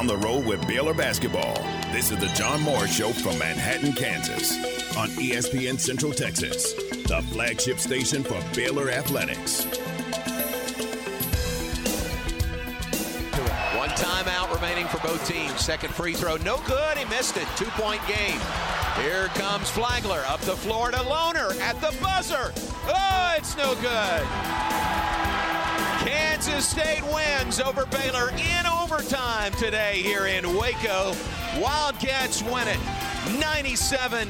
on the road with Baylor basketball. This is the John Morris Show from Manhattan, Kansas, on ESPN Central Texas, the flagship station for Baylor athletics. One timeout remaining for both teams. Second free throw, no good. He missed it. Two point game. Here comes Flagler up the floor to Lohner at the buzzer. Oh, it's no good. Kansas State wins over Baylor in overtime today here in Waco. Wildcats win it 97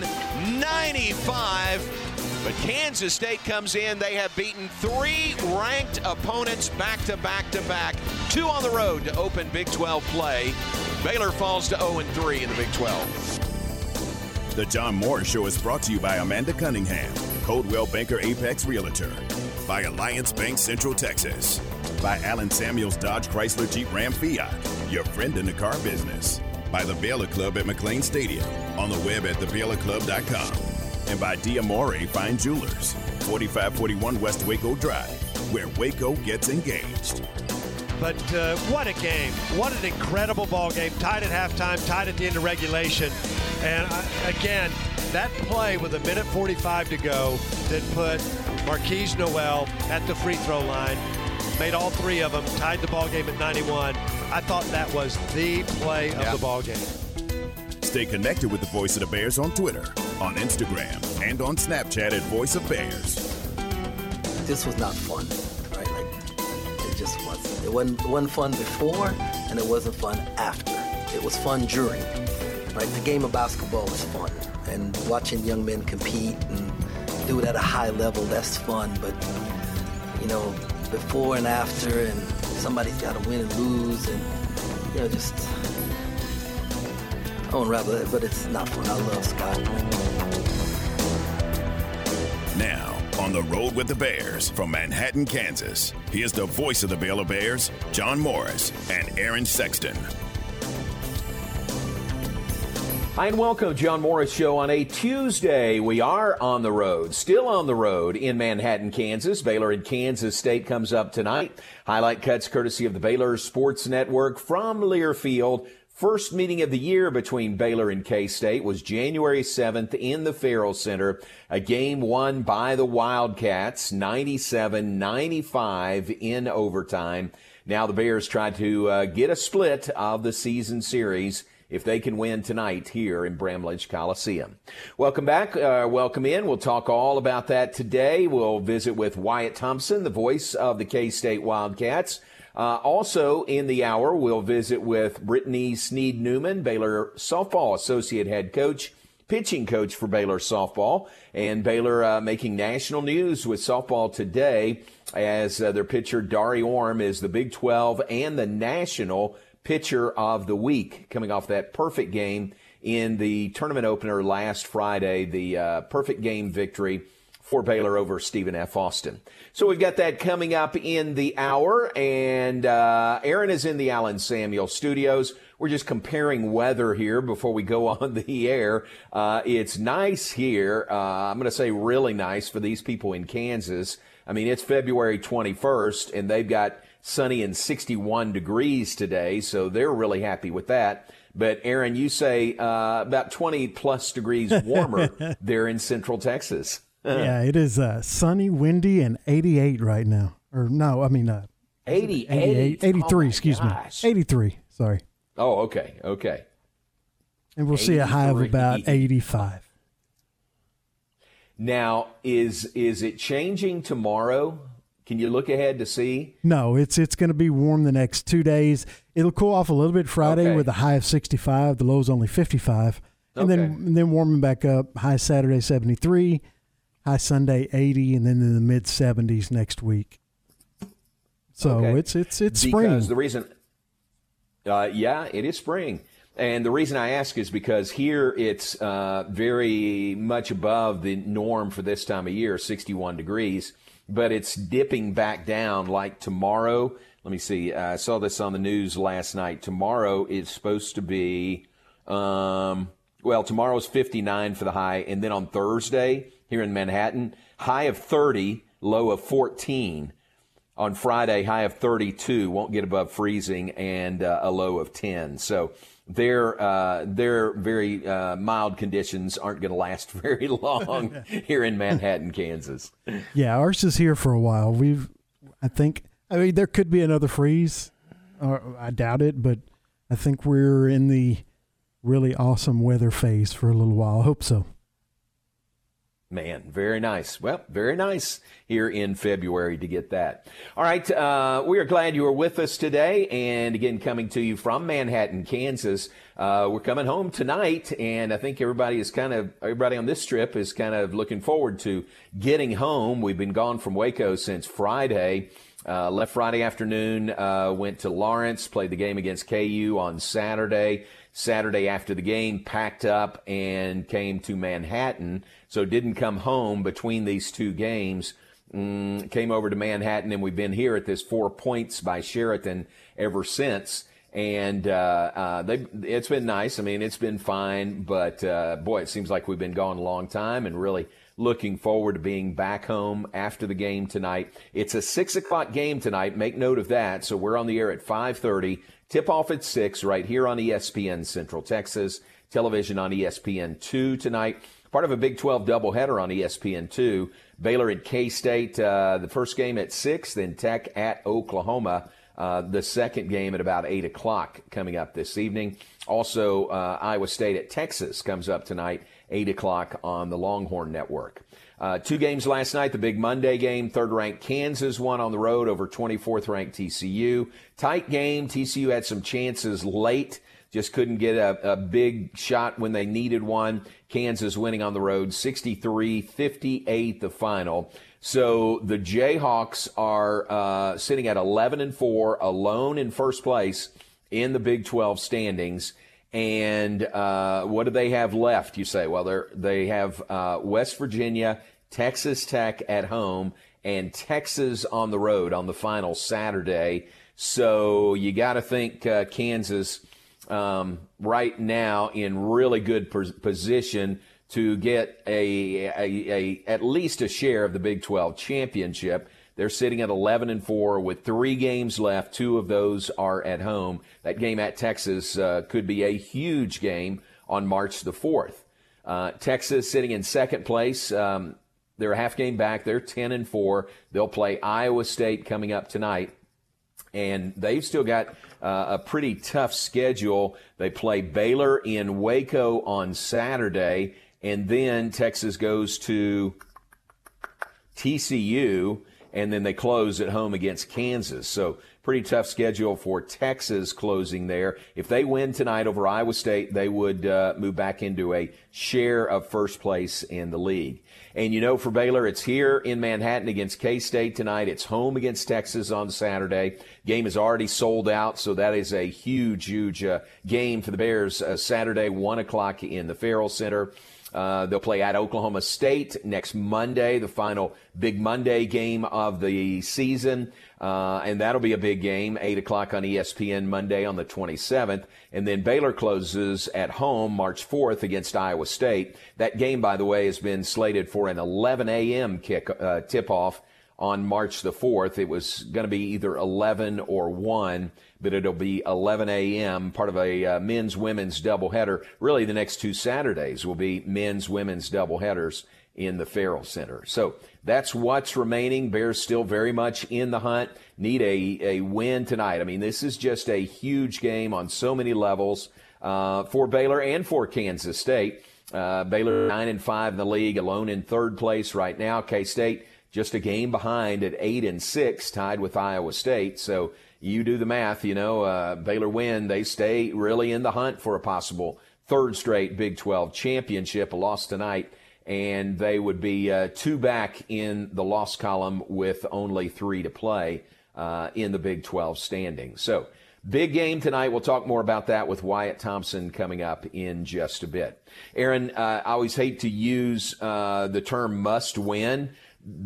95. But Kansas State comes in. They have beaten three ranked opponents back to back to back. Two on the road to open Big 12 play. Baylor falls to 0 3 in the Big 12. The John Morris Show is brought to you by Amanda Cunningham, Coldwell Banker Apex Realtor, by Alliance Bank Central Texas, by Allen Samuels Dodge Chrysler Jeep Ram Fiat, your friend in the car business, by the Baylor Club at McLane Stadium, on the web at thebaylorclub.com and by Diamore Fine Jewelers, 4541 West Waco Drive, where Waco gets engaged. But uh, what a game. What an incredible ball game. Tied at halftime, tied at the end of regulation. And uh, again, that play with a minute 45 to go that put Markquis Nowell at the free throw line, made all three of them, tied the ball game at 91. I thought that was the play of Yeah. the ball game. Stay connected with the Voice of the Bears on Twitter, on Instagram, and on Snapchat at Voice of Bears. this was not fun, right? Like it just wasn't. It wasn't, it wasn't fun before, and it wasn't fun after. It was fun during, right? The game of basketball is fun, and watching young men compete and do it at a high level, that's fun. But you know, before and after, and somebody's got to win and lose, and you know, just I won't rattle it, but it's not fun. I love Scott. Now, on the road with the Bears from Manhattan, Kansas, here's the voice of the Baylor Bears, John Morris and Aaron Sexton. Hi and welcome, John Morris Show on a Tuesday. We are on the road, still on the road in Manhattan, Kansas. Baylor and Kansas State comes up tonight. Highlight cuts courtesy of the Baylor Sports Network from Learfield. First meeting of the year between Baylor and K-State was January 7th in the Ferrell Center. A game won by the Wildcats, 97-95 in overtime. Now the Bears try to uh, get a split of the season series if they can win tonight here in Bramlage Coliseum. Welcome back. Uh, welcome in. We'll talk all about that today. We'll visit with Wyatt Thompson, the voice of the K-State Wildcats. Uh, also in the hour, we'll visit with Brittany Sneed Newman, Baylor softball associate head coach, pitching coach for Baylor softball, and Baylor uh, making national news with softball today as uh, their pitcher Dari Orme is the Big 12 and the national pitcher of the week, coming off that perfect game in the tournament opener last Friday, the uh, perfect game victory for Baylor over Stephen F. Austin. So we've got that coming up in the hour, and uh, Aaron is in the Allen Samuel studios. We're just comparing weather here before we go on the air. Uh, it's nice here. Uh, I'm going to say really nice for these people in Kansas. I mean, it's February 21st, and they've got sunny and 61 degrees today, so they're really happy with that. But Aaron, you say uh, about 20 plus degrees warmer there in Central Texas. yeah, it is uh, sunny, windy, and 88 right now. Or no, I mean uh, 88, 88, 83, Oh excuse gosh. me. 83, sorry. Oh, okay, okay. And we'll see a high of about 85. Now, is is it changing tomorrow? Can you look ahead to see? No, it's it's going to be warm the next two days. It'll cool off a little bit Friday Okay. with a high of 65. The low's only 55. And then and then warming back up. High Saturday 73, high Sunday 80, and then in the mid 70s next week. So Okay. it's it's it's because spring. the reason, uh, yeah, it is spring, and the reason I ask is because here it's uh, very much above the norm for this time of year, 61 degrees, but it's dipping back down. Like tomorrow, let me see. I saw this on the news last night. Tomorrow is supposed to be, um, well, tomorrow's 59 for the high, and then on Thursday here in Manhattan, high of 30, low of 14. on Friday, high of 32, won't get above freezing, and uh, a low of 10. So their uh, their very uh, mild conditions aren't going to last very long here in Manhattan, Kansas. Yeah, ours is here for a while. We've, I think, I mean, there could be another freeze. Or I doubt it, but I think we're in the really awesome weather phase for a little while. I hope so. Man, very nice. Well, very nice here in February to get that. All right, uh, we are glad you are with us today, and again, coming to you from Manhattan, Kansas. Uh, we're coming home tonight, and I think everybody is kind of everybody on this trip is kind of looking forward to getting home. We've been gone from Waco since Friday. Uh, left Friday afternoon, uh, went to Lawrence, played the game against KU on Saturday. Saturday after the game, packed up and came to Manhattan. So didn't come home between these two games. Mm, came over to Manhattan, and we've been here at this Four Points by Sheraton ever since. And uh, uh, they, it's been nice. I mean, it's been fine, but uh, boy, it seems like we've been gone a long time, and really looking forward to being back home after the game tonight. It's a six o'clock game tonight. Make note of that. So we're on the air at five thirty. Tip off at 6 right here on ESPN Central Texas. Television on ESPN 2 tonight. Part of a Big 12 doubleheader on ESPN 2. Baylor at K State, uh, the first game at 6, then Tech at Oklahoma. Uh, the second game at about 8 o'clock coming up this evening. Also, uh, Iowa State at Texas comes up tonight, 8 o'clock on the Longhorn Network. Uh, two games last night. The big Monday game, third ranked Kansas won on the road over 24th ranked TCU. Tight game. TCU had some chances late, just couldn't get a, a big shot when they needed one. Kansas winning on the road 63 58 the final. So the Jayhawks are uh, sitting at 11 and 4, alone in first place in the Big 12 standings. And uh, what do they have left? You say, well, they they have uh, West Virginia, Texas Tech at home, and Texas on the road on the final Saturday. So you got to think uh, Kansas um, right now in really good position to get a, a, a, at least a share of the Big 12 championship. They're sitting at 11 and 4 with three games left. Two of those are at home. That game at Texas uh, could be a huge game on March the 4th. Uh, Texas sitting in second place. Um, they're a half game back. They're 10 and 4. They'll play Iowa State coming up tonight. And they've still got a pretty tough schedule. They play Baylor in Waco on Saturday, and then Texas goes to TCU, and then they close at home against Kansas. So pretty tough schedule for Texas closing there. If they win tonight over Iowa State, they would uh, move back into a share of first place in the league. And you know, for Baylor, it's here in Manhattan against K State tonight. It's home against Texas on Saturday. Game is already sold out, so that is a huge, huge uh, game for the Bears. Uh, Saturday, one o'clock in the Ferrell Center. Uh, they'll play at Oklahoma State next Monday, the final big Monday game of the season. Uh, and that'll be a big game, 8 o'clock on ESPN Monday on the 27th. And then Baylor closes at home March 4th against Iowa State. That game, by the way, has been slated for an 11 a.m. kick uh, tip off on March the 4th. It was going to be either 11 or 1, but it'll be 11 a.m., part of a uh, men's women's doubleheader. Really, the next two Saturdays will be men's women's doubleheaders in the Ferrell Center. So that's what's remaining. Bears still very much in the hunt. Need a, a win tonight. I mean, this is just a huge game on so many levels uh, for Baylor and for Kansas State. Uh, Baylor nine and five in the league, alone in third place right now. K State just a game behind at eight and six, tied with Iowa State. So you do the math. You know, uh, Baylor win, they stay really in the hunt for a possible third straight Big 12 championship. A loss tonight and they would be uh, two back in the loss column with only three to play uh, in the Big 12 standings. So, big game tonight. We'll talk more about that with Wyatt Thompson coming up in just a bit. Aaron, uh, I always hate to use uh, the term must win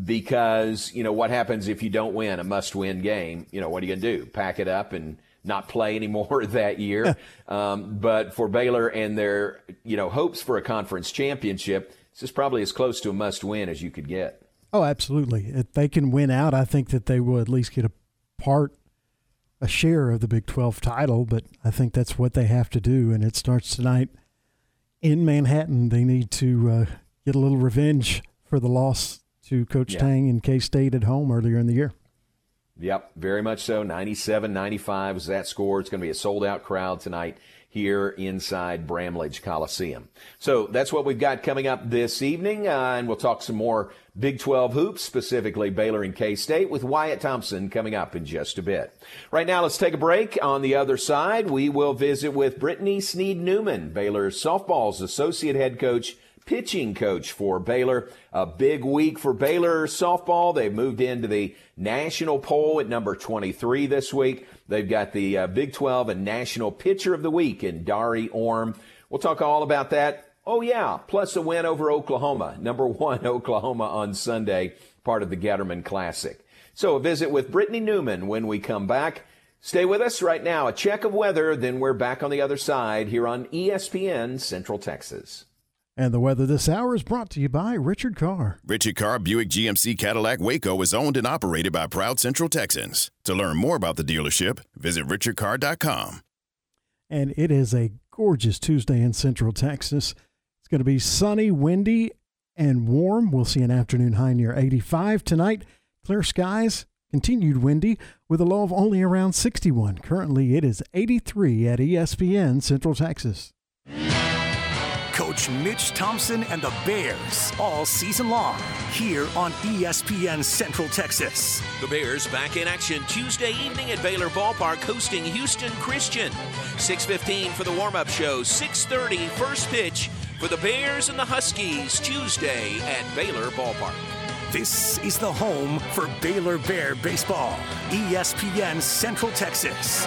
because, you know, what happens if you don't win a must win game? You know, what are you going to do? Pack it up and not play anymore that year. um, but for Baylor and their, you know, hopes for a conference championship, this is probably as close to a must win as you could get. Oh, absolutely. If they can win out, I think that they will at least get a part, a share of the Big 12 title, but I think that's what they have to do. And it starts tonight in Manhattan. They need to uh, get a little revenge for the loss to Coach yeah. Tang and K State at home earlier in the year. Yep, very much so. 97 95 is that score. It's going to be a sold out crowd tonight here inside Bramlage Coliseum. So that's what we've got coming up this evening, uh, and we'll talk some more Big 12 hoops, specifically Baylor and K State, with Wyatt Thompson coming up in just a bit. Right now, let's take a break. On the other side, we will visit with Brittany Sneed Newman, Baylor's softball's associate head coach pitching coach for Baylor. A big week for Baylor softball. They've moved into the national poll at number 23 this week. They've got the uh, Big 12 and National Pitcher of the Week in Dari Orme. We'll talk all about that. Oh, yeah, plus a win over Oklahoma, number one Oklahoma on Sunday, part of the Getterman Classic. So a visit with Brittany Newman when we come back. Stay with us right now. A check of weather, then we're back on the other side here on ESPN Central Texas. And the weather this hour is brought to you by Richard Carr. Richard Carr Buick GMC Cadillac Waco is owned and operated by proud Central Texans. To learn more about the dealership, visit richardcarr.com. And it is a gorgeous Tuesday in Central Texas. It's going to be sunny, windy, and warm. We'll see an afternoon high near 85 tonight. Clear skies, continued windy with a low of only around 61. Currently, it is 83 at ESPN Central Texas. Coach Mitch Thompson and the Bears all season long here on ESPN Central Texas. The Bears back in action Tuesday evening at Baylor Ballpark hosting Houston Christian. 6:15 for the warm-up show, 6:30 first pitch for the Bears and the Huskies Tuesday at Baylor Ballpark. This is the home for Baylor Bear baseball. ESPN Central Texas.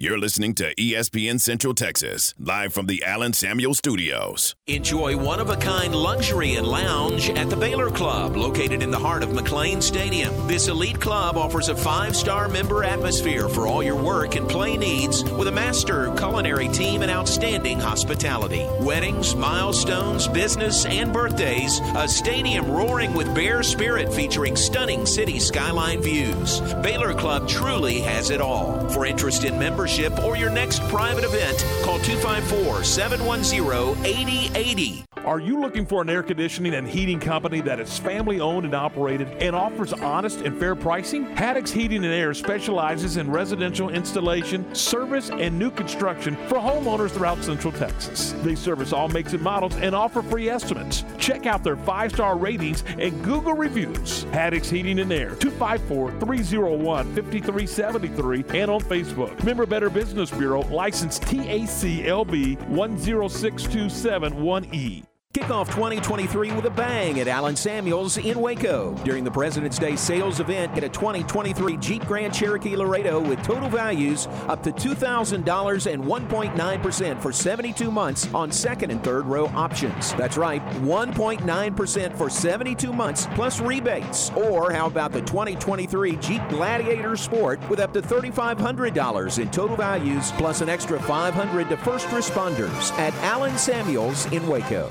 You're listening to ESPN Central Texas, live from the Allen Samuel Studios. Enjoy one of a kind luxury and lounge at the Baylor Club, located in the heart of McLane Stadium. This elite club offers a five star member atmosphere for all your work and play needs with a master culinary team and outstanding hospitality. Weddings, milestones, business, and birthdays, a stadium roaring with bear spirit featuring stunning city skyline views. Baylor Club truly has it all. For interest in membership, membership or your next private event, call 254 710 8080 Are you looking for an air conditioning and heating company that is family owned and operated and offers honest and fair pricing? Haddix Heating and Air specializes in residential installation, service, and new construction for homeowners throughout Central Texas. They service all makes and models and offer free estimates. Check out their five star ratings and Google reviews. Haddix Heating and Air, 254 301 5373, and on Facebook. Member Better Business Bureau, license TACLB 106271E. Kick off 2023 with a bang at Allen Samuels in Waco. During the President's Day sales event, get a 2023 Jeep Grand Cherokee Laredo with total values up to $2,000 and 1.9% for 72 months on second and third row options. That's right, 1.9% for 72 months plus rebates. Or how about the 2023 Jeep Gladiator Sport with up to $3,500 in total values plus an extra 500 to first responders at Allen Samuels in Waco.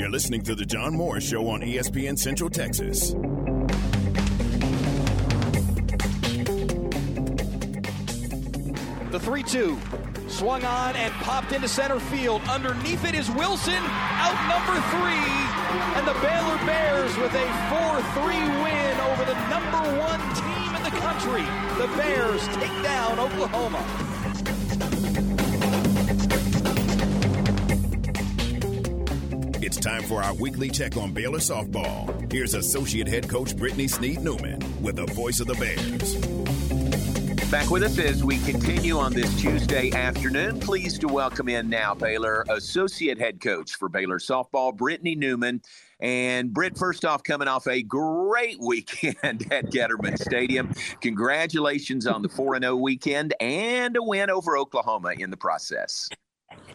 You're listening to The John Morris Show on ESPN Central Texas. The 3 2 swung on and popped into center field. Underneath it is Wilson, out number three. And the Baylor Bears with a 4 3 win over the number one team in the country. The Bears take down Oklahoma. It's time for our weekly check on Baylor softball. Here's Associate Head Coach Brittany Sneed Newman with the voice of the Bears. Back with us as we continue on this Tuesday afternoon. Pleased to welcome in now Baylor Associate Head Coach for Baylor softball, Brittany Newman. And Britt, first off, coming off a great weekend at Getterman Stadium. Congratulations on the 4 0 weekend and a win over Oklahoma in the process.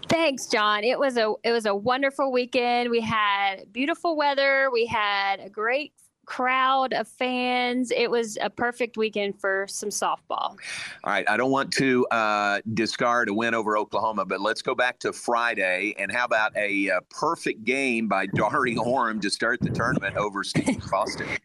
Thanks, John. It was a it was a wonderful weekend. We had beautiful weather. We had a great crowd of fans. It was a perfect weekend for some softball. All right, I don't want to uh, discard a win over Oklahoma, but let's go back to Friday. And how about a uh, perfect game by Dari Orme to start the tournament over Steve Foster?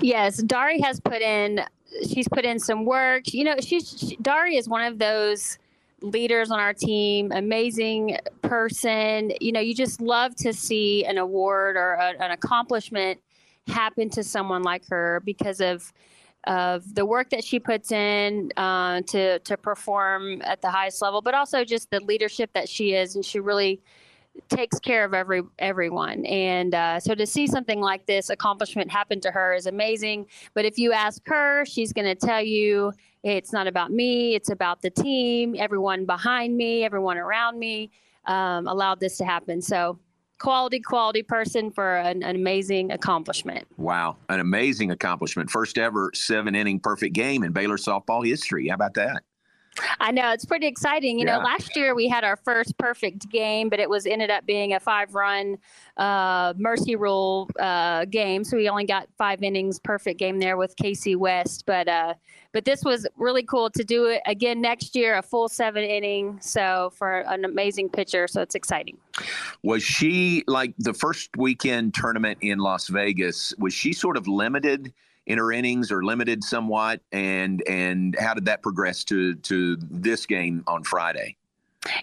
Yes, Dari has put in. She's put in some work. You know, she's she, Dari is one of those leaders on our team, amazing person. You know, you just love to see an award or a, an accomplishment happen to someone like her because of of the work that she puts in uh, to to perform at the highest level, but also just the leadership that she is, and she really takes care of every everyone. And uh, so to see something like this accomplishment happen to her is amazing. But if you ask her, she's going to tell you it's not about me, it's about the team, everyone behind me, everyone around me um, allowed this to happen. So quality, quality person for an, an, amazing accomplishment. Wow, an amazing accomplishment. First ever seven inning perfect game in Baylor softball history. How about that? I know it's pretty exciting. You yeah. know, last year we had our first perfect game, but it was ended up being a five-run uh, mercy rule uh, game, so we only got five innings perfect game there with Casey West. But uh, but this was really cool to do it again next year, a full seven inning. So for an amazing pitcher, so it's exciting. Was she like the first weekend tournament in Las Vegas? Was she sort of limited? in her innings or limited somewhat and and how did that progress to to this game on Friday?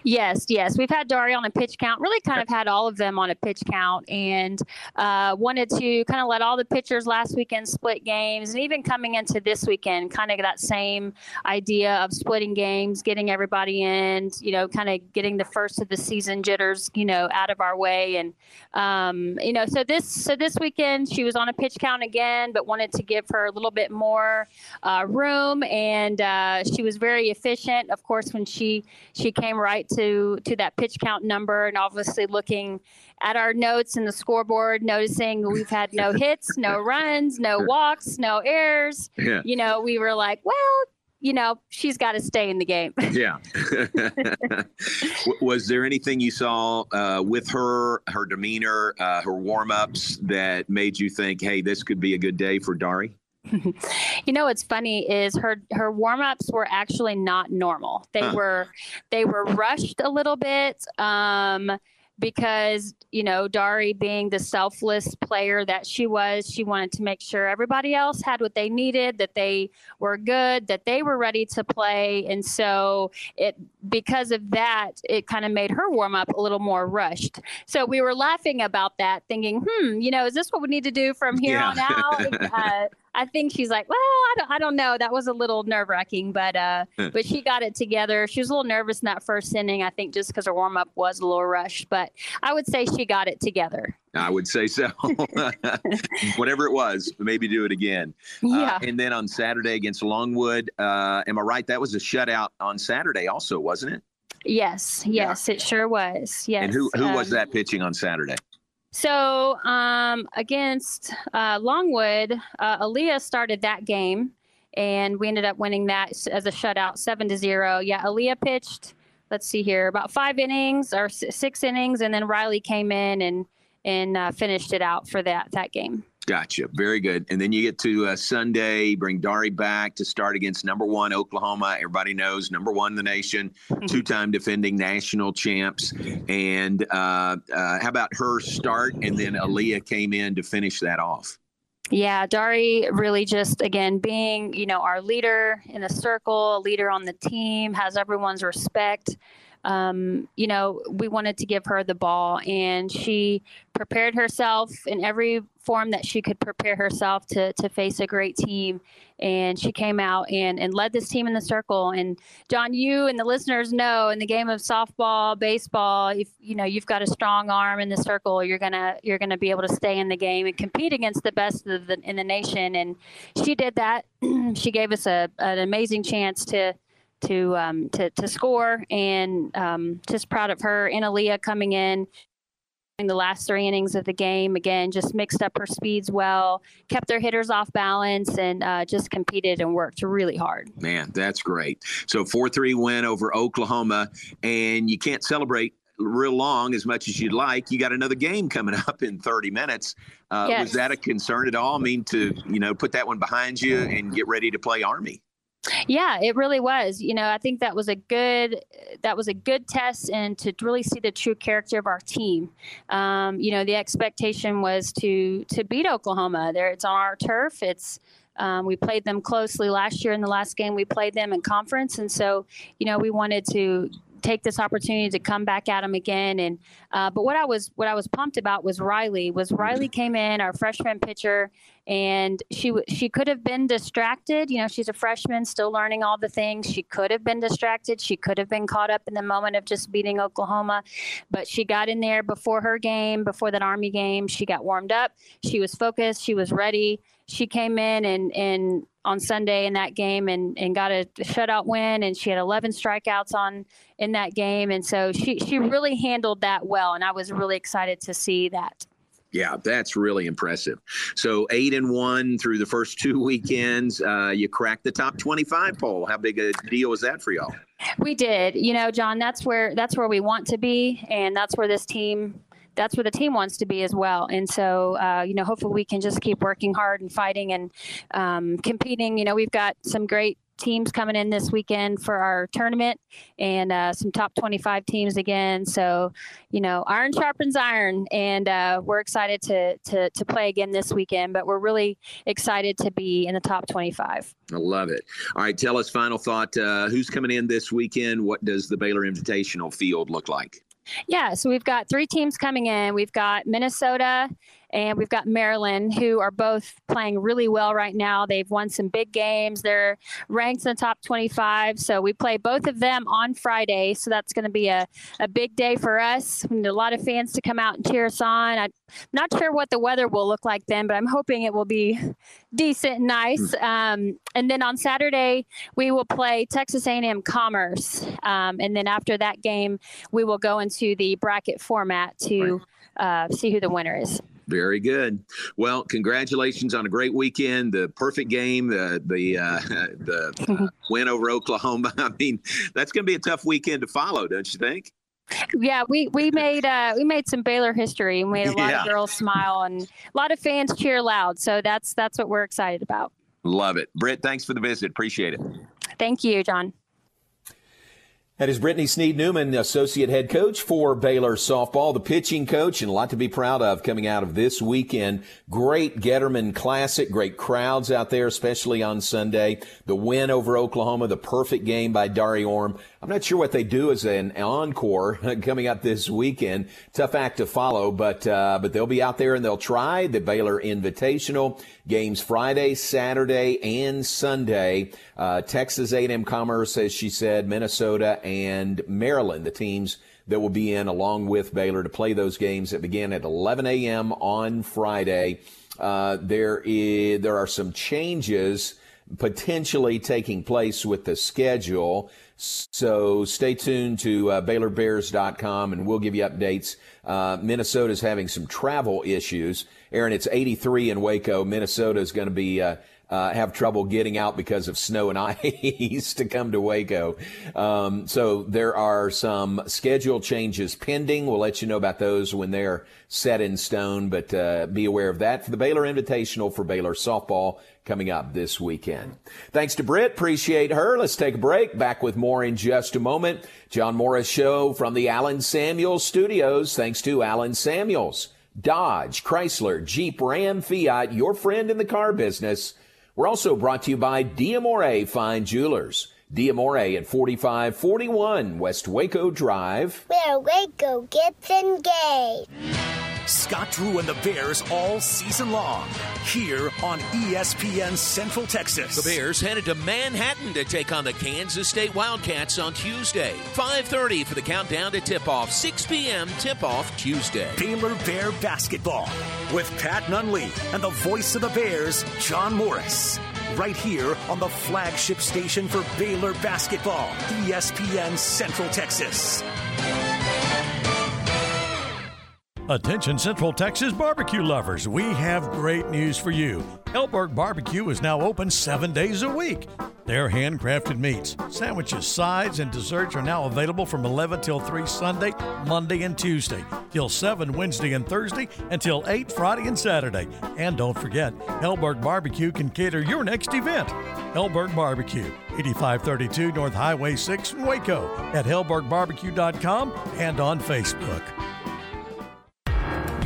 Yes, yes. We've had Dari on a pitch count, really kind of had all of them on a pitch count, and uh, wanted to kind of let all the pitchers last weekend split games. And even coming into this weekend, kind of that same idea of splitting games, getting everybody in, you know, kind of getting the first of the season jitters, you know, out of our way. And, um, you know, so this, so this weekend she was on a pitch count again, but wanted to give her a little bit more uh, room. And uh, she was very efficient. Of course, when she, she came right right to to that pitch count number and obviously looking at our notes and the scoreboard noticing we've had no hits no runs no walks no errors yeah. you know we were like well you know, she's got to stay in the game. yeah. was there anything you saw uh, with her, her demeanor, uh, her warm ups that made you think, hey, this could be a good day for Dari? you know what's funny is her her warm-ups were actually not normal they huh. were they were rushed a little bit um because you know Dari being the selfless player that she was she wanted to make sure everybody else had what they needed that they were good that they were ready to play and so it because of that it kind of made her warm up a little more rushed so we were laughing about that thinking hmm you know is this what we need to do from here yeah. on out uh, I think she's like, well, I don't, I don't know. That was a little nerve wracking, but uh, but she got it together. She was a little nervous in that first inning. I think just because her warm up was a little rushed, but I would say she got it together. I would say so. Whatever it was, maybe do it again. Uh, yeah. Uh, and then on Saturday against Longwood, uh, am I right? That was a shutout on Saturday, also, wasn't it? Yes, yes, yeah. it sure was. Yes. And who who um, was that pitching on Saturday? So um, against uh, Longwood, uh, Aaliyah started that game, and we ended up winning that as a shutout, seven to zero. Yeah, Aaliyah pitched. Let's see here, about five innings or six innings, and then Riley came in and and uh, finished it out for that that game. Gotcha. Very good. And then you get to uh, Sunday, bring Dari back to start against number one Oklahoma. Everybody knows number one in the nation, mm-hmm. two time defending national champs. And uh, uh, how about her start? And then Aaliyah came in to finish that off. Yeah, Dari really just again being, you know, our leader in the circle, a leader on the team, has everyone's respect um, you know, we wanted to give her the ball, and she prepared herself in every form that she could prepare herself to to face a great team. And she came out and and led this team in the circle. And John, you and the listeners know in the game of softball, baseball, if you know you've got a strong arm in the circle, you're gonna you're gonna be able to stay in the game and compete against the best the, in the nation. And she did that. she gave us a an amazing chance to to um, to, to score, and um, just proud of her and Aaliyah coming in in the last three innings of the game. Again, just mixed up her speeds well, kept their hitters off balance, and uh, just competed and worked really hard. Man, that's great. So 4 3 win over Oklahoma, and you can't celebrate real long as much as you'd like. You got another game coming up in 30 minutes. Uh, yes. Was that a concern at all? I mean, to you know put that one behind you and get ready to play Army. Yeah, it really was. You know, I think that was a good that was a good test and to really see the true character of our team. Um, you know, the expectation was to to beat Oklahoma. There, it's on our turf. It's um, we played them closely last year in the last game. We played them in conference, and so you know we wanted to take this opportunity to come back at them again. And uh, but what I was what I was pumped about was Riley. Was Riley came in our freshman pitcher, and she she could have been distracted. You know, she's a freshman, still learning all the things. She could have been distracted. She could have been caught up in the moment of just beating Oklahoma, but she got in there before her game, before that Army game. She got warmed up. She was focused. She was ready. She came in and and on Sunday in that game and, and got a shutout win and she had 11 strikeouts on in that game and so she she really handled that well and I was really excited to see that. Yeah, that's really impressive. So eight and one through the first two weekends, uh, you cracked the top twenty-five poll. How big a deal is that for y'all? We did. You know, John, that's where that's where we want to be, and that's where this team that's where the team wants to be as well. And so, uh, you know, hopefully we can just keep working hard and fighting and um, competing. You know, we've got some great teams coming in this weekend for our tournament and uh, some top 25 teams again. So, you know, iron sharpens iron, and uh, we're excited to, to, to play again this weekend, but we're really excited to be in the top 25. I love it. All right, tell us final thought. Uh, who's coming in this weekend? What does the Baylor Invitational field look like? Yeah, so we've got three teams coming in. We've got Minnesota and we've got Maryland, who are both playing really well right now. They've won some big games. They're ranked in the top 25. So we play both of them on Friday. So that's going to be a, a big day for us. We need a lot of fans to come out and cheer us on. I'm not sure what the weather will look like then, but I'm hoping it will be decent and nice. Hmm. Um, and then on Saturday, we will play Texas A&M Commerce. Um, and then after that game, we will go into the bracket format to uh, see who the winner is. Very good. Well, congratulations on a great weekend. The perfect game, the the uh, the uh, win over Oklahoma. I mean, that's going to be a tough weekend to follow, don't you think? Yeah, we we made uh, we made some Baylor history. And we made a lot yeah. of girls smile and a lot of fans cheer loud. So that's that's what we're excited about. Love it, Britt. Thanks for the visit. Appreciate it. Thank you, John. That is Brittany Sneed Newman, associate head coach for Baylor softball, the pitching coach, and a lot to be proud of coming out of this weekend. Great Getterman Classic, great crowds out there, especially on Sunday. The win over Oklahoma, the perfect game by Dari Orme. I'm not sure what they do as an encore coming up this weekend. Tough act to follow, but uh, but they'll be out there and they'll try the Baylor Invitational games Friday, Saturday, and Sunday. Uh, Texas A&M Commerce, as she said, Minnesota and Maryland, the teams that will be in along with Baylor to play those games that begin at 11 a.m. on Friday. Uh, there is there are some changes potentially taking place with the schedule. So stay tuned to uh, BaylorBears.com and we'll give you updates. Uh, Minnesota's having some travel issues. Aaron, it's 83 in Waco. Minnesota is going to be uh, uh, have trouble getting out because of snow and ice to come to Waco. Um, so there are some schedule changes pending. We'll let you know about those when they're set in stone, but uh, be aware of that for the Baylor Invitational for Baylor softball coming up this weekend. Thanks to Britt. Appreciate her. Let's take a break. Back with more in just a moment. John Morris Show from the Allen Samuels studios. Thanks to Allen Samuels. Dodge, Chrysler, Jeep, Ram, Fiat, your friend in the car business. We're also brought to you by Diamore Fine Jewelers. Diamore at 4541 West Waco Drive. Where Waco gets engaged. Scott Drew and the Bears all season long here on ESPN Central Texas. The Bears headed to Manhattan to take on the Kansas State Wildcats on Tuesday. 5:30 for the countdown to tip-off. 6 p.m. tip-off Tuesday. Baylor Bear basketball with Pat Nunley and the voice of the Bears, John Morris. Right here on the flagship station for Baylor basketball, ESPN Central Texas. Attention Central Texas barbecue lovers, we have great news for you. Helberg Barbecue is now open seven days a week. Their handcrafted meats, sandwiches, sides, and desserts are now available from 11 till 3 Sunday, Monday, and Tuesday, till 7 Wednesday and Thursday, until 8 Friday and Saturday. And don't forget, Helberg Barbecue can cater your next event. Helberg Barbecue, 8532 North Highway 6 in Waco, at helbergbarbecue.com and on Facebook.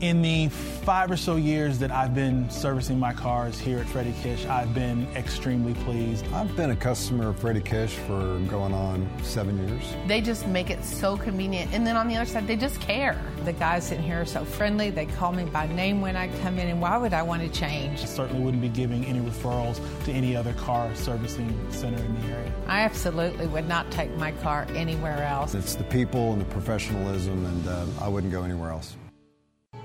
In the five or so years that I've been servicing my cars here at Freddie Kish, I've been extremely pleased. I've been a customer of Freddie Kish for going on seven years. They just make it so convenient. And then on the other side, they just care. The guys in here are so friendly. They call me by name when I come in, and why would I want to change? I certainly wouldn't be giving any referrals to any other car servicing center in the area. I absolutely would not take my car anywhere else. It's the people and the professionalism, and uh, I wouldn't go anywhere else.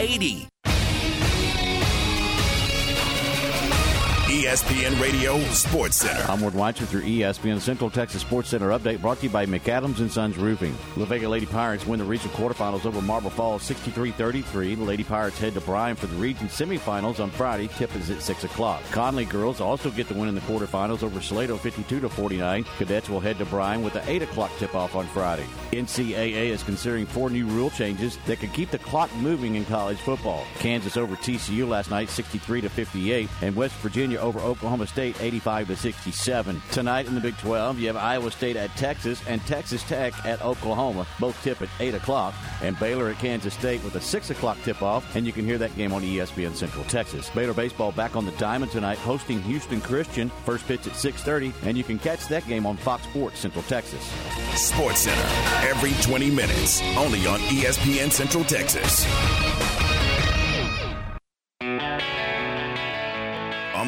80. ESPN Radio Sports Center. I'm Ward Weitzer through ESPN Central Texas Sports Center update brought to you by McAdams and Sons Roofing. La Vega Lady Pirates win the region quarterfinals over Marble Falls 63-33. The Lady Pirates head to Bryan for the region semifinals on Friday. Tip is at 6 o'clock. Connally girls also get the win in the quarterfinals over Salado 52-49. Cadets will head to Bryan with the 8 o'clock tip-off on Friday. NCAA is considering four new rule changes that could keep the clock moving in college football. Kansas over TCU last night 63-58 and West Virginia over Oklahoma State 85 to 67. Tonight in the Big 12, you have Iowa State at Texas and Texas Tech at Oklahoma. Both tip at 8 o'clock. And Baylor at Kansas State with a 6 o'clock tip off. And you can hear that game on ESPN Central Texas. Baylor baseball back on the diamond tonight, hosting Houston Christian. First pitch at 6:30, and you can catch that game on Fox Sports Central Texas. Sports Center every 20 minutes, only on ESPN Central Texas.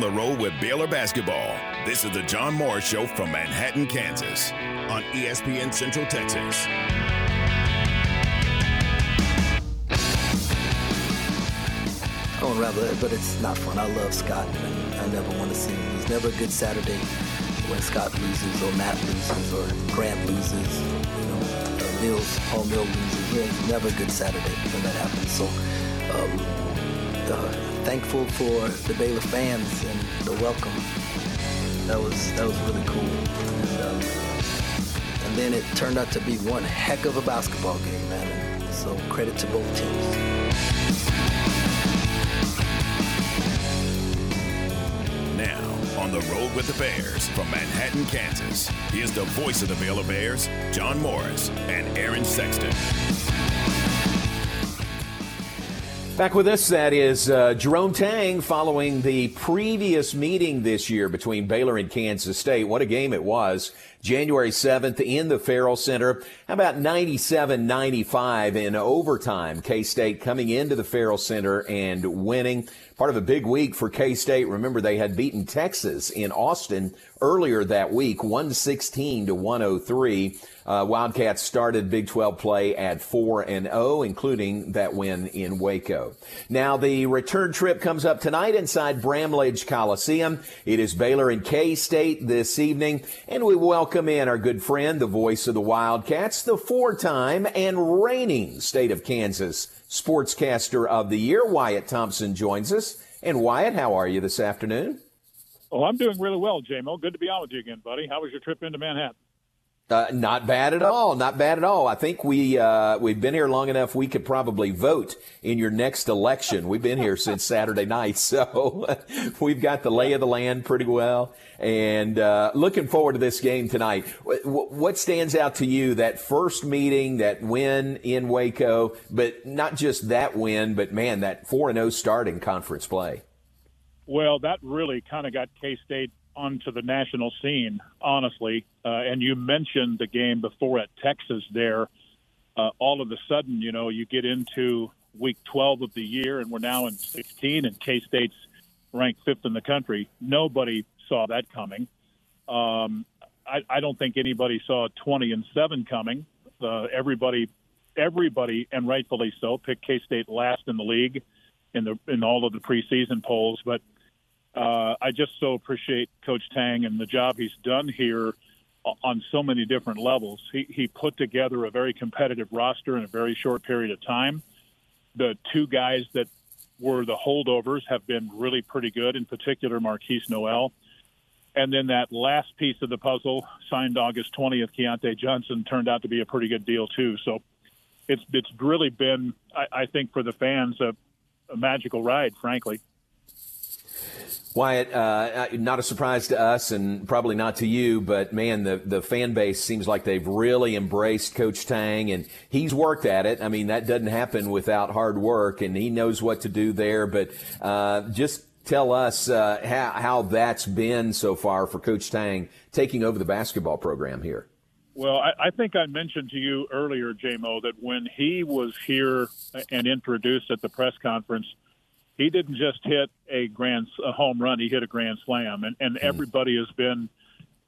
The road with Baylor basketball, this is the John Morris Show from Manhattan, Kansas, on ESPN Central Texas. I don't rather, but it's not fun. I love Scott, and I never want to see him. It's never a good Saturday when Scott loses, or Matt loses, or Grant loses. You know, uh, Mills, Paul Mill loses. It's never a good Saturday when that happens. So, um, uh, thankful for the Baylor fans and the welcome. That was that was really cool. And, um, and then it turned out to be one heck of a basketball game, man. So credit to both teams. Now, on the road with the Bears from Manhattan, Kansas, here's the voice of the Baylor Bears, John Morris and Aaron Sexton. Back with us, that is uh, Jerome Tang following the previous meeting this year between Baylor and Kansas State. What a game it was. January 7th in the Ferrell Center. How about 97 95 in overtime? K State coming into the Ferrell Center and winning. Part of a big week for K State. Remember, they had beaten Texas in Austin earlier that week, 116 to 103. Uh, Wildcats started Big 12 play at 4 and 0, including that win in Waco. Now, the return trip comes up tonight inside Bramlage Coliseum. It is Baylor and K State this evening, and we welcome in our good friend, the voice of the Wildcats, the four time and reigning state of Kansas sportscaster of the year, Wyatt Thompson, joins us. And Wyatt, how are you this afternoon? Oh, I'm doing really well, JMO. Good to be on with you again, buddy. How was your trip into Manhattan? Uh, not bad at all. Not bad at all. I think we uh, we've been here long enough. We could probably vote in your next election. We've been here since Saturday night, so we've got the lay of the land pretty well. And uh, looking forward to this game tonight. What stands out to you? That first meeting, that win in Waco, but not just that win, but man, that four and zero start in conference play. Well, that really kind of got K State onto the national scene, honestly. Uh, and you mentioned the game before at Texas there. Uh, all of a sudden, you know, you get into week 12 of the year, and we're now in 16, and K State's ranked fifth in the country. Nobody saw that coming. Um, I, I don't think anybody saw 20 and seven coming. Uh, everybody, everybody, and rightfully so, picked K State last in the league in the in all of the preseason polls, but uh, I just so appreciate Coach Tang and the job he's done here on so many different levels. He, he put together a very competitive roster in a very short period of time. the two guys that were the holdovers have been really pretty good, in particular Markquis Nowell. And then that last piece of the puzzle, signed August 20th, Keyontae Johnson, turned out to be a pretty good deal too. So it's it's really been, I, I think, for the fans, a, a magical ride, frankly. Wyatt, uh, not a surprise to us and probably not to you, but man, the, the fan base seems like they've really embraced Coach Tang and he's worked at it. I mean, that doesn't happen without hard work and he knows what to do there. But uh, just tell us uh, how, how that's been so far for Coach Tang taking over the basketball program here. Well, I, I think I mentioned to you earlier, JMO, that when he was here and introduced at the press conference, he didn't just hit a grand a home run; he hit a grand slam, and and everybody has been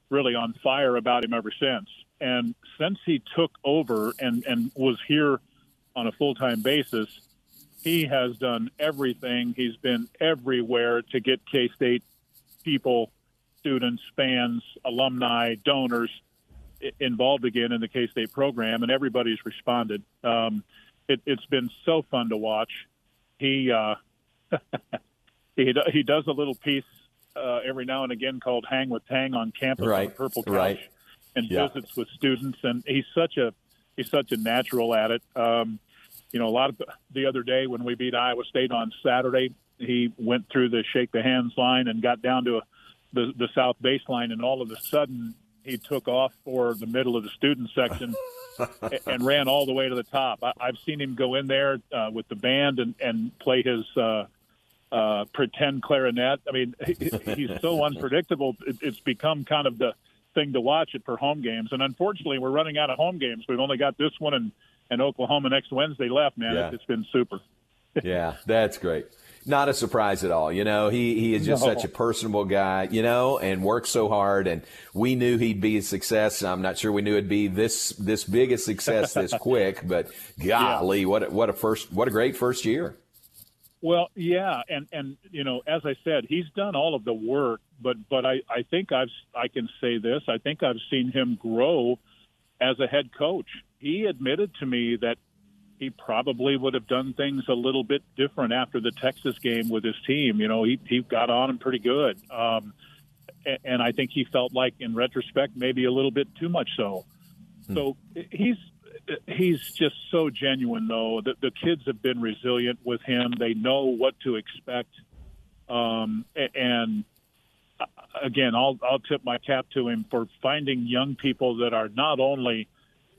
really on fire about him ever since. And since he took over and and was here on a full time basis, he has done everything. He's been everywhere to get K State people, students, fans, alumni, donors involved again in the K State program, and everybody's responded. Um, it, has been so fun to watch. He uh, he he does a little piece uh, every now and again called "Hang with Tang" on campus right. on Purple Couch, right. and yeah. visits with students. And he's such a he's such a natural at it. Um, you know, a lot of the other day when we beat Iowa State on Saturday, he went through the shake the hands line and got down to a, the the south baseline, and all of a sudden he took off for the middle of the student section and ran all the way to the top. I, have seen him go in there uh, with the band and, and play his uh, uh, pretend clarinet. I mean, he, he's so unpredictable. It, it's become kind of the thing to watch it for home games. And unfortunately, we're running out of home games. We've only got this one and, and Oklahoma next Wednesday left, man. Yeah. It's, it's been super. yeah, that's great not a surprise at all. You know, he, he is just no. such a personable guy, you know, and works so hard. And we knew he'd be a success. I'm not sure we knew it'd be this, this big a success this quick, but golly, yeah. what, a, what a first, what a great first year. Well, yeah. And, and, you know, as I said, he's done all of the work, but, but I, I think I've, I can say this. I think I've seen him grow as a head coach. He admitted to me that he probably would have done things a little bit different after the Texas game with his team. You know, he he got on him pretty good, um, and, and I think he felt like, in retrospect, maybe a little bit too much so. Hmm. So he's he's just so genuine, though. The, the kids have been resilient with him. They know what to expect, um, and again, I'll I'll tip my cap to him for finding young people that are not only,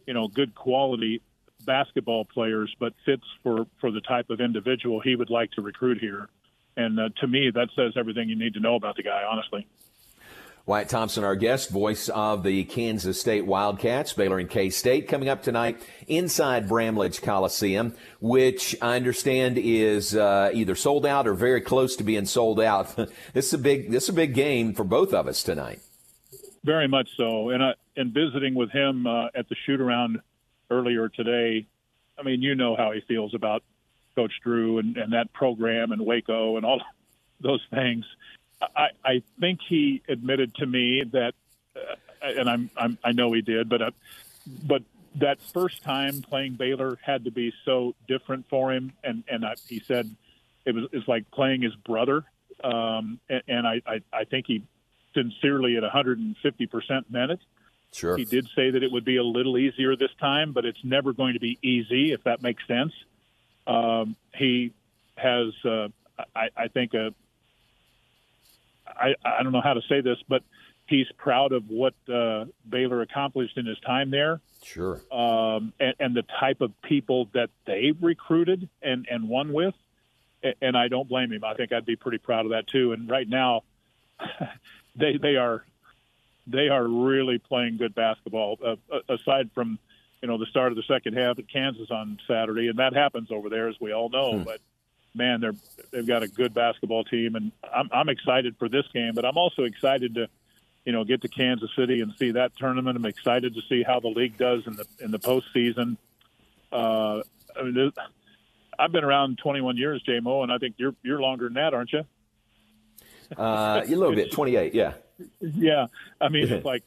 you know, good quality basketball players, but fits for, for the type of individual he would like to recruit here. And uh, to me, that says everything you need to know about the guy, honestly. Wyatt Thompson, our guest, voice of the Kansas State Wildcats, Baylor and K State, coming up tonight inside Bramlage Coliseum, which I understand is uh, either sold out or very close to being sold out. this is a big this is a big game for both of us tonight. Very much so, and I, and visiting with him uh, at the shoot around earlier today. I mean, you know how he feels about Coach Drew and, and that program and Waco and all those things. I, I think he admitted to me that, uh, and I'm, I'm, i know he did, but uh, but that first time playing Baylor had to be so different for him, and and I, he said it was it's like playing his brother, um, and, and I, I I think he sincerely at 150 percent meant it. Sure. He did say that it would be a little easier this time, but it's never going to be easy, if that makes sense. Um, he has, uh, I, I think, a, I, I don't know how to say this, but he's proud of what uh, Baylor accomplished in his time there. Sure. Um, and, and the type of people that they recruited and, and won with. And I don't blame him. I think I'd be pretty proud of that too. And right now, they they are they are really playing good basketball. Uh, aside from you know the start of the second half at Kansas on Saturday, and that happens over there as we all know. Hmm. But man, they're they've got a good basketball team, and I'm I'm excited for this game. But I'm also excited to you know get to Kansas City and see that tournament. I'm excited to see how the league does in the in the postseason. Uh, I mean, I've been around 21 years, JMO, and I think you're you're longer than that, aren't you? Uh, a little bit, 28, yeah yeah, I mean, it's like,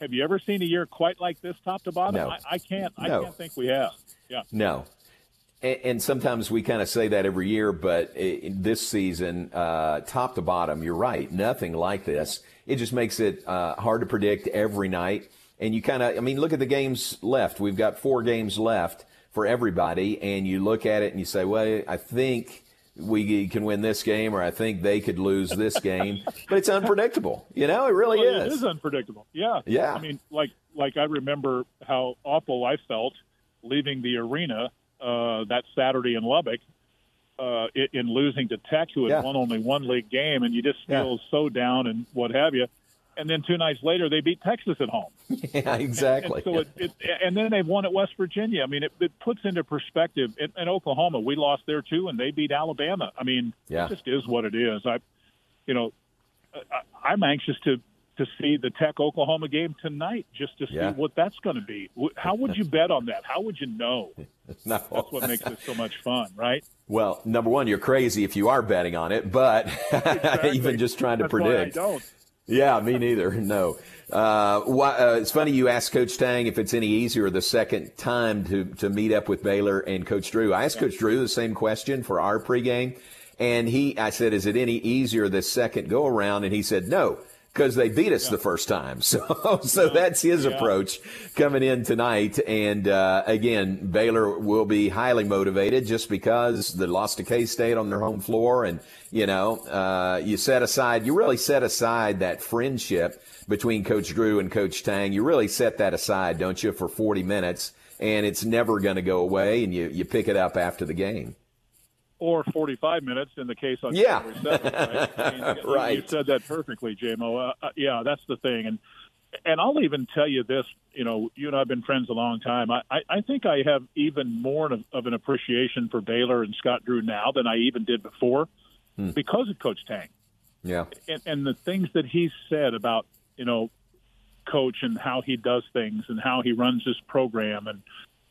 have you ever seen a year quite like this, top to bottom? No. I, I can't. I no. can't think we have. Yeah. No. And, sometimes we kind of say that every year, but it, this season, uh, top to bottom, you're right. Nothing like this. It just makes it uh, hard to predict every night. And you kind of, I mean, look at the games left. We've got four games left for everybody, and you look at it and you say, well, I think we can win this game, or I think they could lose this game. but it's unpredictable. You know, it really well, is. It is unpredictable. Yeah. Yeah. I mean, like like I remember how awful I felt leaving the arena uh, that Saturday in Lubbock uh, in losing to Tech, who had Yeah. won only one league game, and you just Yeah. feel so down and what have you. And then two nights later, they beat Texas at home. yeah, exactly. And so it, it, and then they've won at West Virginia. I mean, it, it puts into perspective. In, in Oklahoma, we lost there too, and they beat Alabama. I mean, Yeah. it just is what it is. I, you know, I, I'm anxious to to see the Tech Oklahoma game tonight, just to see Yeah. what that's going to be. How would you bet on that? How would you know? No. That's what makes it so much fun, right? Well, number one, you're crazy if you are betting on it, but even just trying to That's predict. don't. Yeah, me neither. No. Uh, why, uh, it's funny you asked Coach Tang if it's any easier the second time to, to meet up with Baylor and Coach Drew. I asked Coach Drew the same question for our pregame, and he, I said, is it any easier the second go around? And he said, no, because they beat us the first time. So, so that's his Yeah. approach coming in tonight. And uh, again, Baylor will be highly motivated just because they lost to K State on their home floor, and you know, uh, you set aside, you really set aside that friendship between Coach Drew and Coach Tang. You really set that aside, don't you, for 40 minutes, and it's never going to go away, and you you pick it up after the game. Or 45 minutes in the case on Yeah. January 7th, right? I mean, you- Right. You said that perfectly, JMO. Uh, uh, yeah, that's the thing. And and I'll even tell you this, you know, you and I have been friends a long time. I, I, I think I have even more of, of an appreciation for Baylor and Scott Drew now than I even did before Hmm. because of Coach Tang Yeah. and, and the things that he said about, you know, coach and how he does things and how he runs his program. And,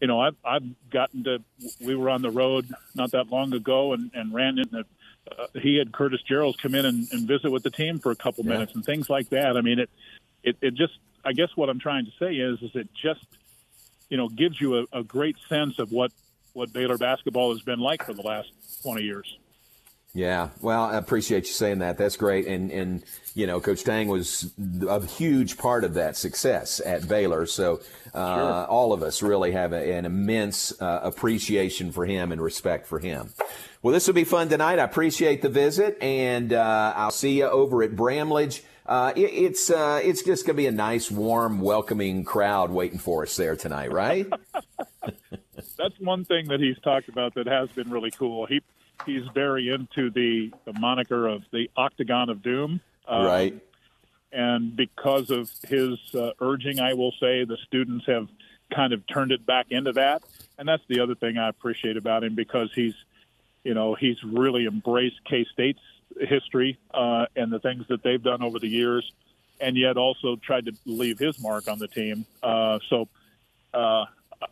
you know, I've, I've gotten to, we were on the road not that long ago and, and ran into, uh, he had Curtis Jerrells come in and, and visit with the team for a couple minutes and things like that. I mean, it, it, it just, I guess what I'm trying to say is, is it just, you know, gives you a, a great sense of what, what Baylor basketball has been like for the last 20 years. Yeah, well, I appreciate you saying that. That's great, and and you know, Coach Tang was a huge part of that success at Baylor. So uh, all of us really have a, an immense uh, appreciation for him and respect for him. Well, this will be fun tonight. I appreciate the visit, and uh, I'll see you over at Bramlage. Uh, it, it's uh, it's just going to be a nice, warm, welcoming crowd waiting for us there tonight, right? that's one thing that he's talked about that has been really cool. He he's very into the, the moniker of the Octagon of Doom. Um, right. And because of his uh, urging, I will say the students have kind of turned it back into that. And that's the other thing I appreciate about him because he's, you know, he's really embraced K State's history uh, and the things that they've done over the years, and yet also tried to leave his mark on the team. Uh, so uh,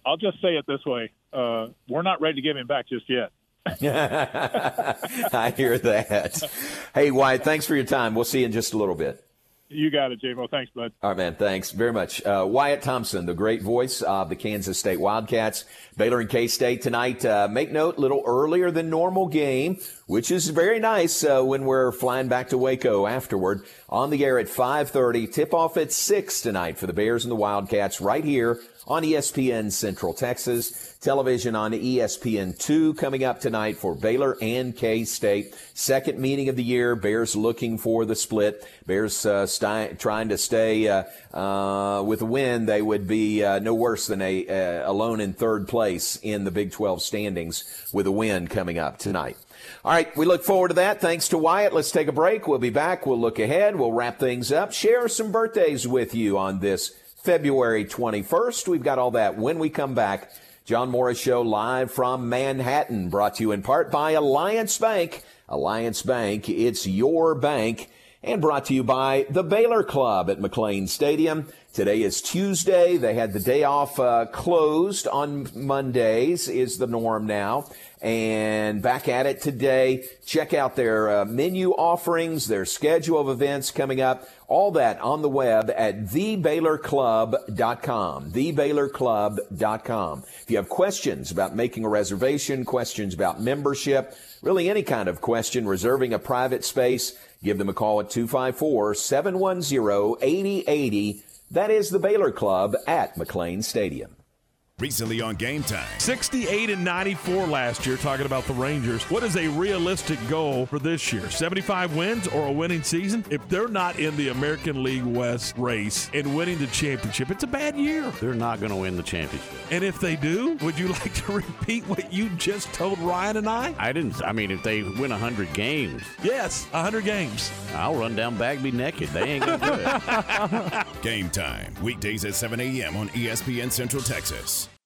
I'll just say it this way: uh, we're not ready to give him back just yet. I hear that. Hey, Wyatt, thanks for your time. We'll see you in just a little bit. You got it, JMO. Thanks, bud. All right, man. Thanks very much. Uh, Wyatt Thompson, the great voice of the Kansas State Wildcats. Baylor and K State tonight. Uh, make note, a little earlier than normal game, which is very nice uh, when we're flying back to Waco afterward. On the air at 5:30. Tip off at six tonight for the Bears and the Wildcats, right here on ESPN Central Texas. Television on E ESPN2 coming up tonight for Baylor and K State. Second meeting of the year. Bears looking for the split. Bears uh, trying to stay uh, uh, with a win. They would be uh, no worse than a uh, alone in third place in the Big 12 standings with a win coming up tonight. All right, we look forward to that. Thanks to Wyatt. Let's take a break. We'll be back. We'll look ahead. We'll wrap things up. Share some birthdays with you on this February 21st. We've got all that when we come back. John Morris Show live from Manhattan, brought to you in part by Alliance Bank. Alliance Bank, it's your bank. And brought to you by the Baylor Club at McLane Stadium. Today is Tuesday. They had the day off uh, closed on Mondays, is the norm now. And back at it today. Check out their uh, menu offerings, their schedule of events coming up, all that on the web at thebaylorclub.com. Thebaylorclub.com. If you have questions about making a reservation, questions about membership, really any kind of question, reserving a private space, give them a call at 254 710 8080. That is the Baylor Club at McLane Stadium. Recently on Game Time. 68 and 94 last year, talking about the Rangers. What is a realistic goal for this year? 75 wins or a winning season? If they're not in the American League West race and winning the championship, it's a bad year. They're not going to win the championship. And if they do, would you like to repeat what you just told Ryan and I? I didn't. I mean, if they win 100 games. Yes, 100 games. I'll run down Bagby naked. They ain't going to do it. Game Time. Weekdays at 7 a.m. on ESPN Central Texas.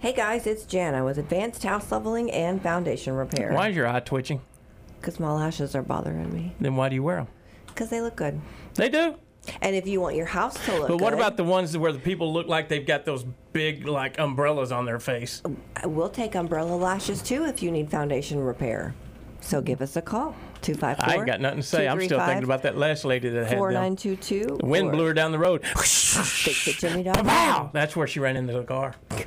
Hey guys, it's Jana with Advanced House Leveling and Foundation Repair. Why is your eye twitching? Because my lashes are bothering me. Then why do you wear them? Because they look good. They do. And if you want your house to look But what good, about the ones where the people look like they've got those big like umbrellas on their face? We'll take umbrella lashes too if you need foundation repair. So give us a call. 254 I ain't got nothing to say. I'm still thinking about that last lady that had 4922. The wind blew her down the road. Fixitjimmy.com. That's where she ran into the car.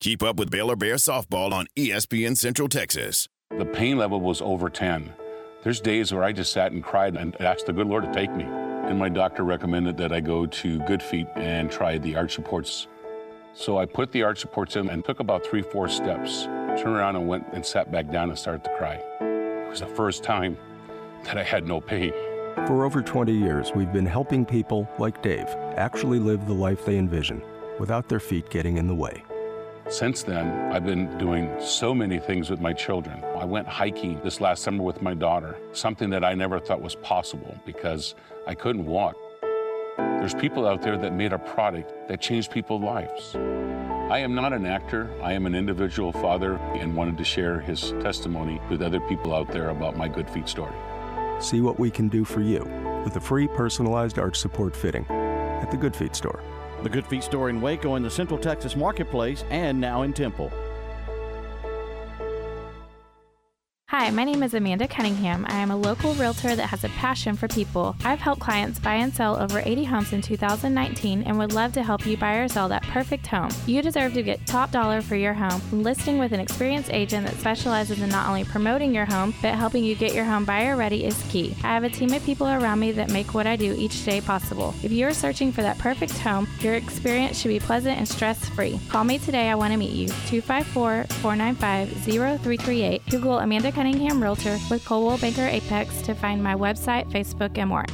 Keep up with Baylor Bear softball on ESPN Central Texas. The pain level was over 10. There's days where I just sat and cried and asked the good Lord to take me. And my doctor recommended that I go to Good Feet and try the arch supports. So I put the arch supports in and took about three, four steps, turned around and went and sat back down and started to cry. It was the first time that I had no pain. For over 20 years, we've been helping people like Dave actually live the life they envision without their feet getting in the way. Since then, I've been doing so many things with my children. I went hiking this last summer with my daughter, something that I never thought was possible because I couldn't walk. There's people out there that made a product that changed people's lives. I am not an actor, I am an individual father and wanted to share his testimony with other people out there about my Good Feet story. See what we can do for you with a free personalized arch support fitting at the Good Feet store. The Good Feet store in Waco in the Central Texas Marketplace and now in Temple. Hi, my name is Amanda Cunningham. I am a local realtor that has a passion for people. I've helped clients buy and sell over 80 homes in 2019 and would love to help you buy or sell that perfect home. You deserve to get top dollar for your home. Listing with an experienced agent that specializes in not only promoting your home, but helping you get your home buyer ready is key. I have a team of people around me that make what I do each day possible. If you're searching for that perfect home, your experience should be pleasant and stress free. Call me today. I want to meet you. 254 495 0338. Google Amanda Cunningham Realtor with Coldwell Banker Apex to find my website, Facebook, and more.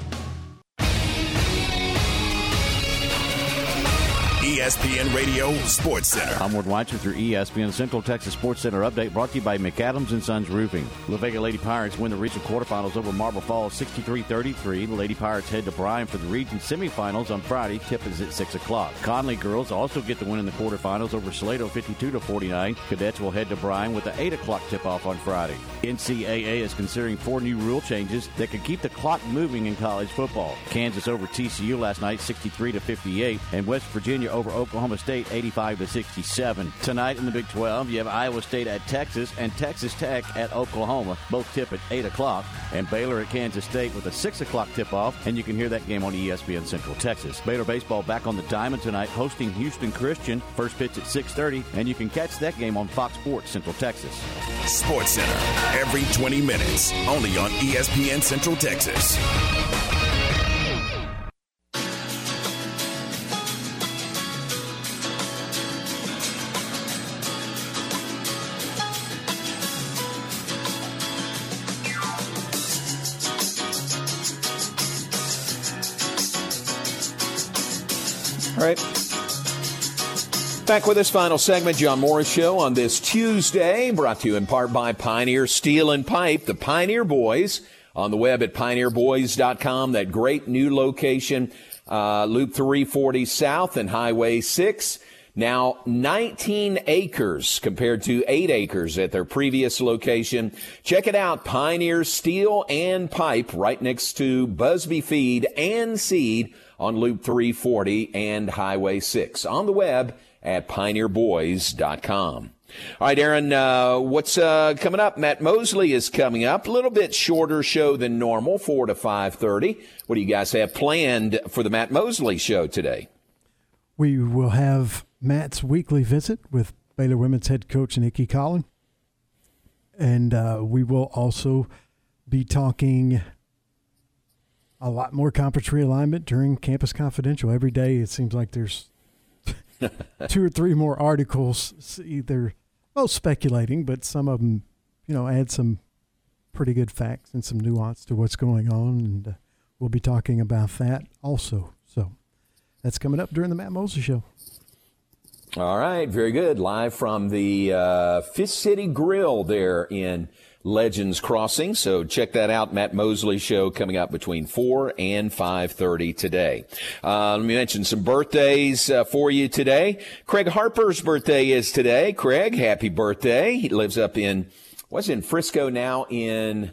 ESPN Radio Sports Center. I'm Ward with your ESPN Central Texas Sports Center update brought to you by McAdams and Sons Roofing. La Vega Lady Pirates win the region quarterfinals over Marble Falls 63-33. The Lady Pirates head to Bryan for the region semifinals on Friday. Tip is at 6 o'clock. Connally girls also get the win in the quarterfinals over Salado 52-49. Cadets will head to Bryan with the 8 o'clock tip-off on Friday. NCAA is considering four new rule changes that could keep the clock moving in college football. Kansas over TCU last night 63-58 and West Virginia over Oklahoma State 85 to 67. Tonight in the Big 12, you have Iowa State at Texas and Texas Tech at Oklahoma. Both tip at 8 o'clock. And Baylor at Kansas State with a 6 o'clock tip off. And you can hear that game on ESPN Central Texas. Baylor baseball back on the diamond tonight, hosting Houston Christian. First pitch at 6:30, and you can catch that game on Fox Sports Central Texas. Sports Center every 20 minutes, only on ESPN Central Texas. Back with this final segment, John Morris Show on this Tuesday, brought to you in part by Pioneer Steel and Pipe, the Pioneer Boys on the web at pioneerboys.com. That great new location, uh, Loop 340 South and Highway 6. Now 19 acres compared to 8 acres at their previous location. Check it out. Pioneer Steel and Pipe right next to Busby Feed and Seed on Loop 340 and Highway 6. On the web at pioneerboys.com. All right, Aaron, uh, what's uh, coming up? Matt Mosley is coming up. A little bit shorter show than normal, 4 to 5.30. What do you guys have planned for the Matt Mosley show today? We will have Matt's weekly visit with Baylor women's head coach Nicki Collen. And uh, we will also be talking a lot more conference realignment during Campus Confidential. Every day it seems like there's two or three more articles, either, well, speculating, but some of them, you know, add some pretty good facts and some nuance to what's going on. And uh, we'll be talking about that also. So that's coming up during the Matt Mosley Show. All right, very good. Live from the uh, Fish City Grill there in Legends Crossing. So check that out. Matt Mosley show coming up between 4 and 5.30 today. Uh, let me mention some birthdays uh, for you today. Craig Harper's birthday is today. Craig, happy birthday. He lives up in, what's in Frisco now in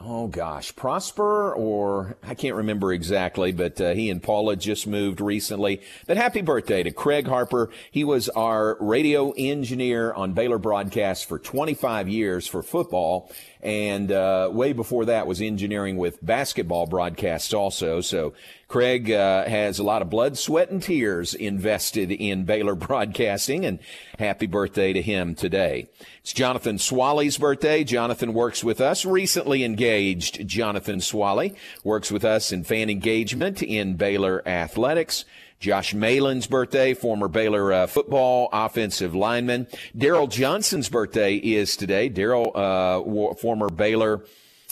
oh gosh, Prosper, or I can't remember exactly, but uh, he and Paula just moved recently. But happy birthday to Craig Harper. He was our radio engineer on Baylor broadcasts for 25 years for football. And uh, way before that was engineering with basketball broadcasts also. So Craig uh, has a lot of blood, sweat, and tears invested in Baylor broadcasting, and happy birthday to him today. It's Jonathan Swaley's birthday. Jonathan works with us, recently engaged Jonathan Swaley, works with us in fan engagement in Baylor athletics. Josh Malin's birthday, former Baylor uh, football offensive lineman. Daryl Johnson's birthday is today. Daryl, uh, former Baylor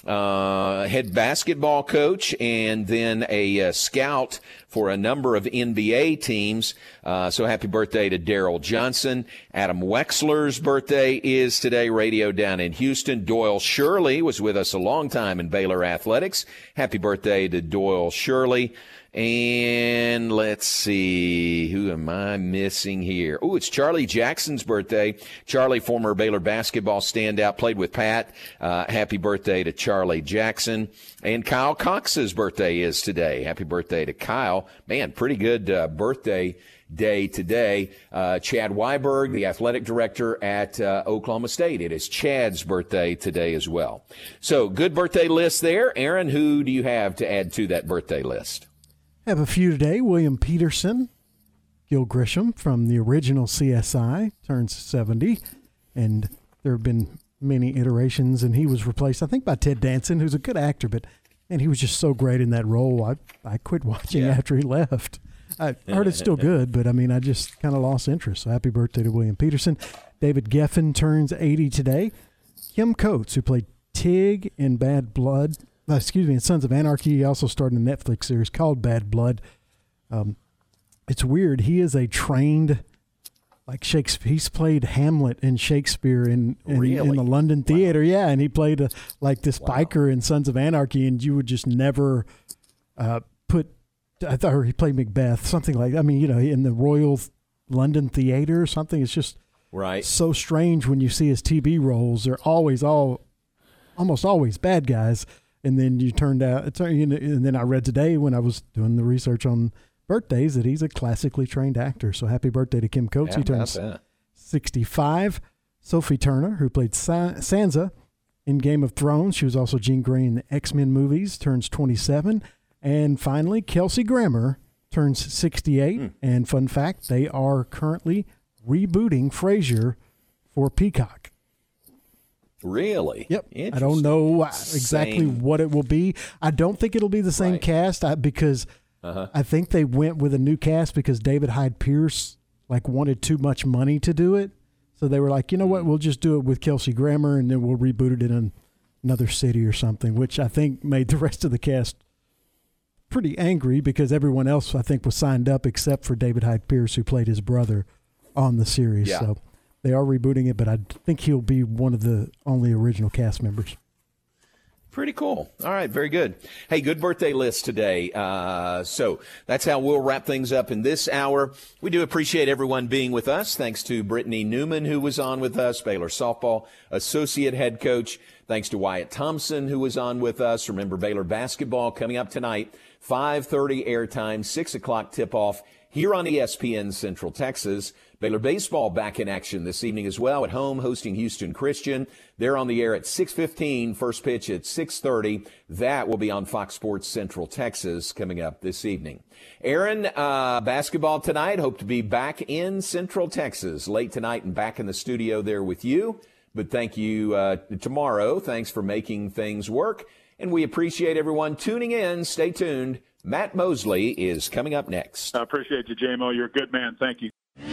uh, head basketball coach and then a uh, scout for a number of NBA teams. Uh, so happy birthday to Daryl Johnson. Adam Wexler's birthday is today, radio down in Houston. Doyle Shirley was with us a long time in Baylor athletics. Happy birthday to Doyle Shirley. And let's see, who am I missing here? Oh, it's Charlie Jackson's birthday. Charlie, former Baylor basketball standout, played with Pat. Uh, happy birthday to Charlie Jackson. And Kyle Cox's birthday is today. Happy birthday to Kyle. Man, pretty good uh, birthday day today. Uh, Chad Weiberg, the athletic director at uh, Oklahoma State. It is Chad's birthday today as well. So good birthday list there. Aaron, who do you have to add to that birthday list? Have a few today. William Petersen, Gil Grissom from the original CSI turns 70, and there have been many iterations, and he was replaced, I think, by Ted Danson, who's a good actor, but and he was just so great in that role. I I quit watching yeah. after he left. I heard it's still good, but I mean, I just kind of lost interest. So happy birthday to William Petersen. David Geffen turns 80 today. Kim Coates, who played Tig in Bad Blood, excuse me, in Sons of Anarchy. He also starred in a Netflix series called Bad Blood. Um, it's weird. He is a trained, like Shakespeare. He's played Hamlet in Shakespeare in in, really? in the London Theater. Wow. Yeah, and he played a, like this wow. biker in Sons of Anarchy, and you would just never uh, put. I thought he played Macbeth, something like. I mean, you know, in the Royal London Theater or something. It's just right so strange when you see his TV roles. They're always all, almost always bad guys and then you turned out and then I read today when I was doing the research on birthdays that he's a classically trained actor. So happy birthday to Kim Coates. How he turns 65. Sophie Turner, who played Sa- Sansa in Game of Thrones, she was also Jean Grey in the X Men movies, turns 27. And finally, Kelsey Grammer turns 68. Hmm. And fun fact, they are currently rebooting Frasier for Peacock. Really? Yep. I don't know exactly Same. what it will be. I don't think it'll be the same cast I, because Uh-huh. I think they went with a new cast because David Hyde Pierce like wanted too much money to do it. So they were like, you know what, Hmm. we'll just do it with Kelsey Grammer and then we'll reboot it in an, another city or something, which I think made the rest of the cast pretty angry because everyone else I think was signed up except for David Hyde Pierce who played his brother on the series. Yeah. So they are rebooting it, but I think he'll be one of the only original cast members. Pretty cool. All right, very good. Hey, good birthday list today. Uh, so that's how we'll wrap things up in this hour. We do appreciate everyone being with us. Thanks to Brittany Newman, who was on with us, Baylor softball associate head coach. Thanks to Wyatt Thompson, who was on with us. Remember Baylor basketball coming up tonight, 5:30 airtime, six o'clock tip off here on ESPN Central Texas. Baylor baseball back in action this evening as well at home hosting Houston Christian. They're on the air at 6:15, first pitch at 6:30. That will be on Fox Sports Central Texas coming up this evening. Aaron, uh, basketball tonight. Hope to be back in Central Texas late tonight and back in the studio there with you. But thank you uh, tomorrow. Thanks for making things work. And we appreciate everyone tuning in. Stay tuned. Matt Mosley is coming up next. I appreciate you, JMO. You're a good man. Thank you.